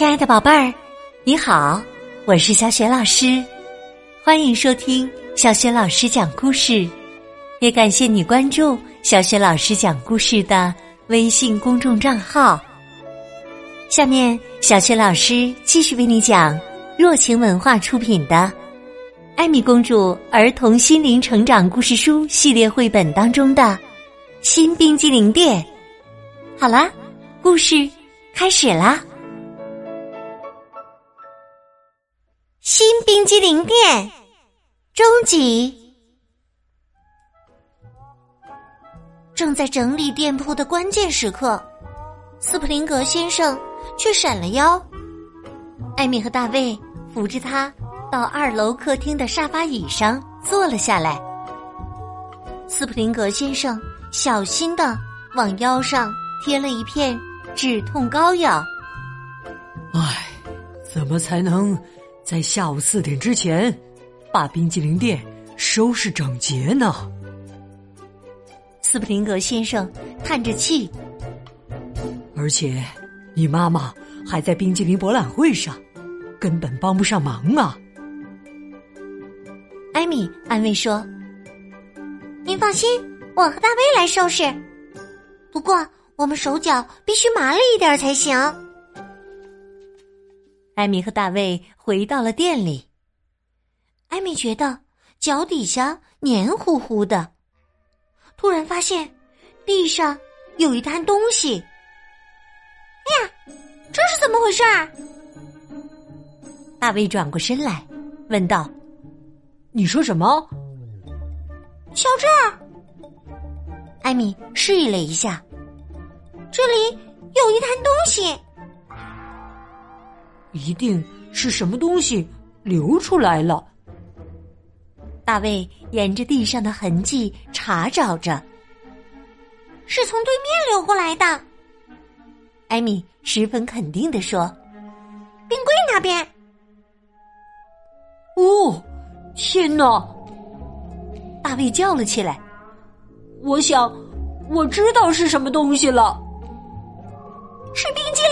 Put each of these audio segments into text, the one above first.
亲爱的宝贝儿，你好，我是小雪老师，欢迎收听小雪老师讲故事，也感谢你关注小雪老师讲故事的微信公众账号。下面，小雪老师继续为你讲若晴文化出品的《艾米公主儿童心灵成长故事书》系列绘本当中的《新冰激凌店》。好啦，故事开始啦！新冰激凌店终极。正在整理店铺的关键时刻，斯普林格先生却闪了腰。艾米和大卫扶着他到二楼客厅的沙发椅上坐了下来。斯普林格先生小心的往腰上贴了一片止痛膏药。唉，怎么才能？在下午四点之前，把冰激凌店收拾整洁呢。斯普林格先生叹着气，而且你妈妈还在冰激凌博览会上，根本帮不上忙啊。艾米安慰说：“您放心，我和大卫来收拾。不过我们手脚必须麻利一点才行。”艾米和大卫回到了店里。艾米觉得脚底下黏糊糊的，突然发现地上有一滩东西。哎呀，这是怎么回事儿？大卫转过身来问道：“你说什么？”小这儿，艾米示意了一下，这里有一滩东西。一定是什么东西流出来了。大卫沿着地上的痕迹查找着，是从对面流过来的。艾米十分肯定的说：“冰柜那边。”哦，天哪！大卫叫了起来：“我想，我知道是什么东西了，是冰激凌。”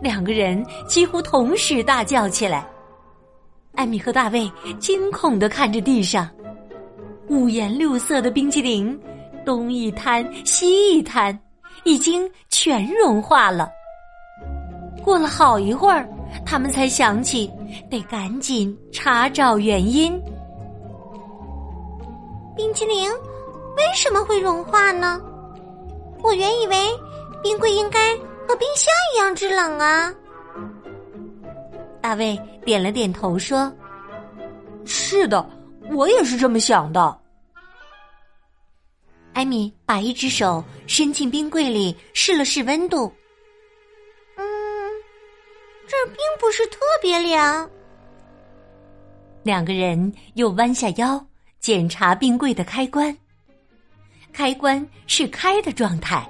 两个人几乎同时大叫起来。艾米和大卫惊恐的看着地上五颜六色的冰激凌，东一滩西一滩，已经全融化了。过了好一会儿，他们才想起得赶紧查找原因。冰激凌为什么会融化呢？我原以为冰柜应该。和冰箱一样制冷啊！大卫点了点头说：“是的，我也是这么想的。”艾米把一只手伸进冰柜里试了试温度，嗯，这儿并不是特别凉。两个人又弯下腰检查冰柜的开关，开关是开的状态，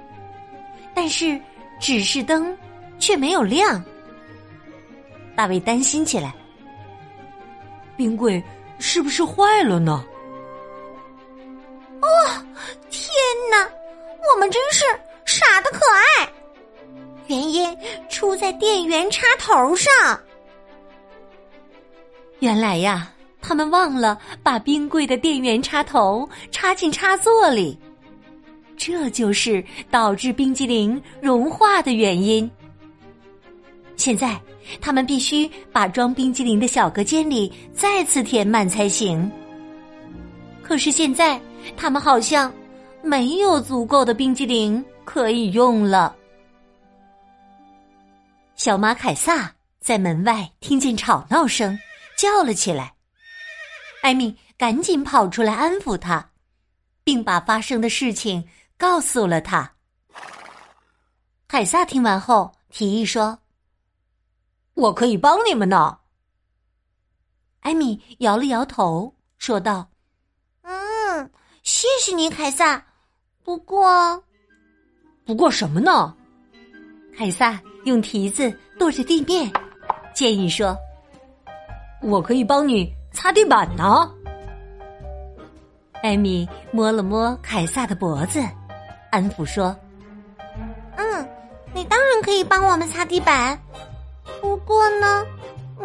但是。指示灯却没有亮，大卫担心起来。冰柜是不是坏了呢？哦，天哪！我们真是傻的可爱。原因出在电源插头上。原来呀，他们忘了把冰柜的电源插头插进插座里。这就是导致冰激凌融化的原因。现在他们必须把装冰激凌的小隔间里再次填满才行。可是现在他们好像没有足够的冰激凌可以用了。小马凯撒在门外听见吵闹声，叫了起来。艾米赶紧跑出来安抚他，并把发生的事情。告诉了他。凯撒听完后提议说：“我可以帮你们呢。”艾米摇了摇头，说道：“嗯，谢谢你，凯撒。不过，不过什么呢？”凯撒用蹄子跺着地面，建议说：“我可以帮你擦地板呢。”艾米摸了摸凯撒的脖子。安抚说：“嗯，你当然可以帮我们擦地板，不过呢，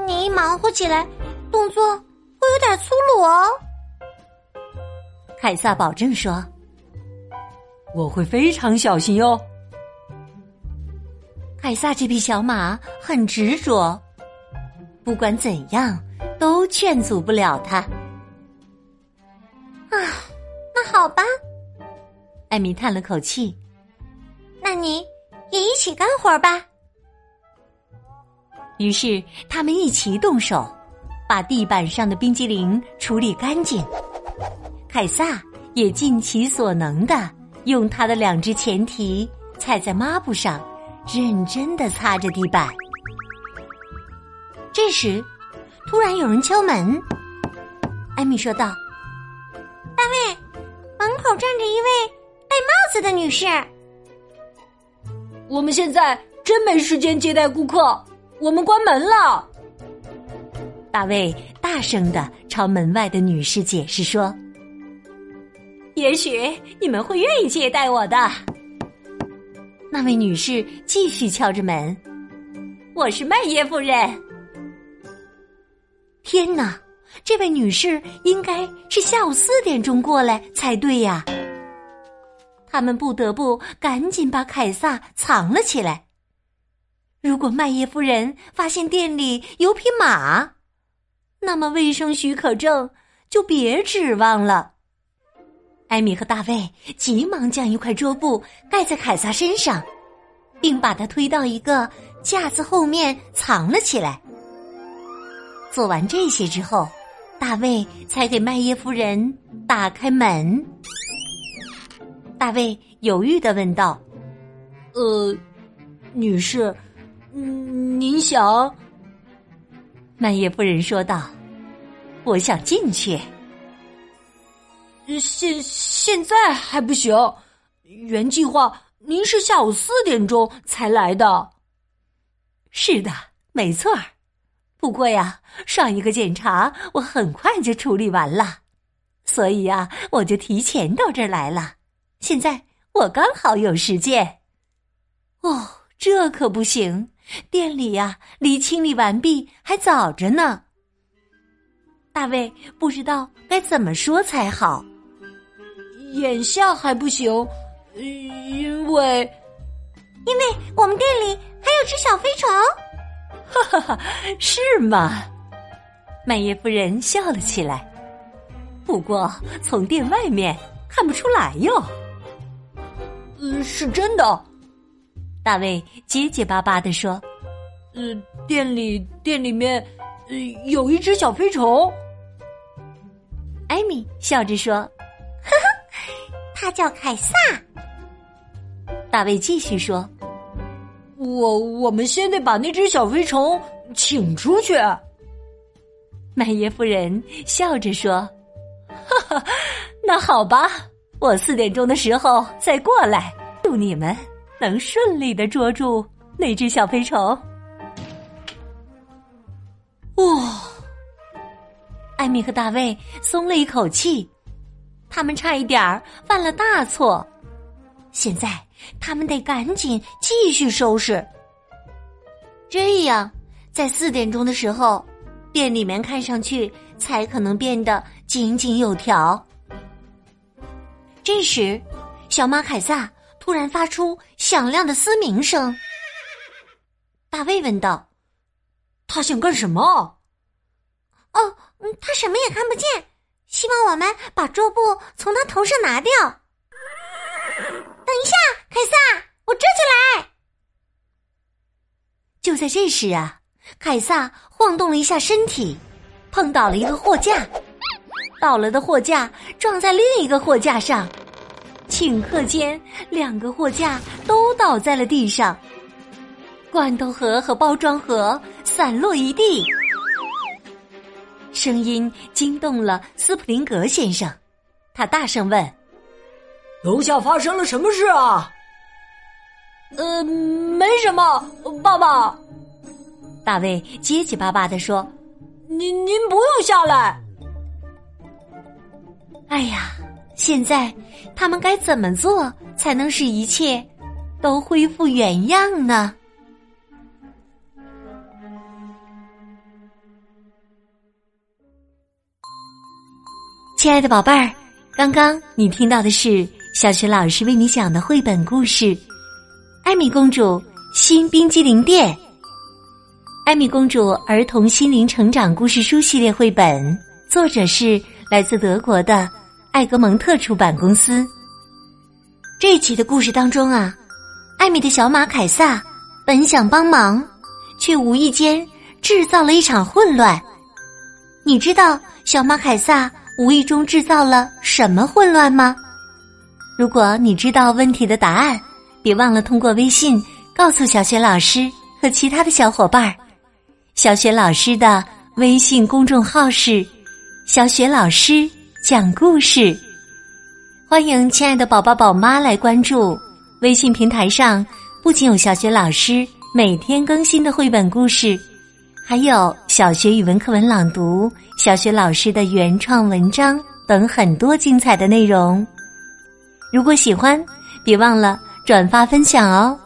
你一忙活起来，动作会有点粗鲁哦。凯撒保证说：“我会非常小心哟。”凯撒这匹小马很执着，不管怎样都劝阻不了他。啊，那好吧，艾米叹了口气。那你也一起干活吧。于是他们一起动手，把地板上的冰激凌处理干净。凯撒也尽其所能的用他的两只前蹄踩在抹布上，认真的擦着地板。这时，突然有人敲门。艾米说道：“大卫，门口站着一位的女士。我们现在真没时间接待顾客，我们关门了。”大卫大声的朝门外的女士解释说。也许你们会愿意接待我的。那位女士继续敲着门。我是麦耶夫人。天哪，这位女士应该是下午四点钟过来才对呀。他们不得不赶紧把凯撒藏了起来。如果麦耶夫人发现店里有匹马，那么卫生许可证就别指望了。艾米和大卫急忙将一块桌布盖在凯撒身上，并把他推到一个架子后面藏了起来。做完这些之后，大卫才给麦耶夫人打开门。大卫犹豫的问道：“呃，女士，嗯您想？”麦叶夫人说道：“我想进去。”现现在还不行，原计划您是下午四点钟才来的。是的，没错儿。不过呀，上一个检查我很快就处理完了，所以呀，我就提前到这儿来了。现在我刚好有时间。哦，这可不行，店里呀离清理完毕还早着呢。大卫不知道该怎么说才好。眼下还不行，因为，因为我们店里还有只小飞虫。哈哈哈，是吗？麦叶夫人笑了起来。不过从店外面看不出来哟。嗯，是真的。大卫结结巴巴的说：“呃，店里店里面，呃，有一只小飞虫。”艾米笑着说。他叫凯撒。大卫继续说：“我我们先得把那只小飞虫请出去。”麦耶夫人笑着说：“ 哈哈，那好吧，我四点钟的时候再过来，祝你们能顺利的捉住那只小飞虫。”哇！艾米和大卫松了一口气。他们差一点儿犯了大错，现在他们得赶紧继续收拾。这样，在四点钟的时候，店里面看上去才可能变得井井有条。这时，小马凯撒突然发出响亮的嘶鸣声。大卫问道：“他想干什么？”“哦，他什么也看不见。”希望我们把桌布从他头上拿掉。等一下，凯撒，我这就来。就在这时啊，凯撒晃动了一下身体，碰倒了一个货架，倒了的货架撞在另一个货架上，顷刻间，两个货架都倒在了地上，罐头盒和包装盒散落一地。声音惊动了斯普林格先生，他大声问：“楼下发生了什么事啊？”“呃，没什么，爸爸。”大卫结结巴巴的说：“您您不用下来。”哎呀，现在他们该怎么做才能使一切都恢复原样呢？亲爱的宝贝儿，刚刚你听到的是小学老师为你讲的绘本故事《艾米公主新冰激凌店》。艾米公主儿童心灵成长故事书系列绘本，作者是来自德国的艾格蒙特出版公司。这一期的故事当中啊，艾米的小马凯撒本想帮忙，却无意间制造了一场混乱。你知道小马凯撒？无意中制造了什么混乱吗？如果你知道问题的答案，别忘了通过微信告诉小雪老师和其他的小伙伴儿。小雪老师的微信公众号是“小雪老师讲故事”，欢迎亲爱的宝宝宝妈来关注。微信平台上不仅有小学老师每天更新的绘本故事。还有小学语文课文朗读、小学老师的原创文章等很多精彩的内容。如果喜欢，别忘了转发分享哦。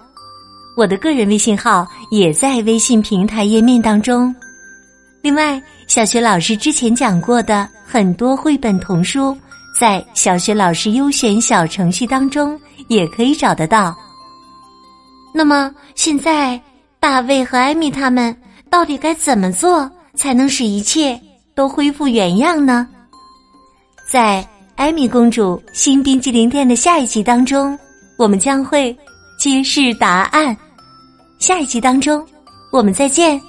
我的个人微信号也在微信平台页面当中。另外，小学老师之前讲过的很多绘本童书，在小学老师优选小程序当中也可以找得到。那么，现在大卫和艾米他们。到底该怎么做才能使一切都恢复原样呢？在《艾米公主新冰激凌店》的下一集当中，我们将会揭示答案。下一集当中，我们再见。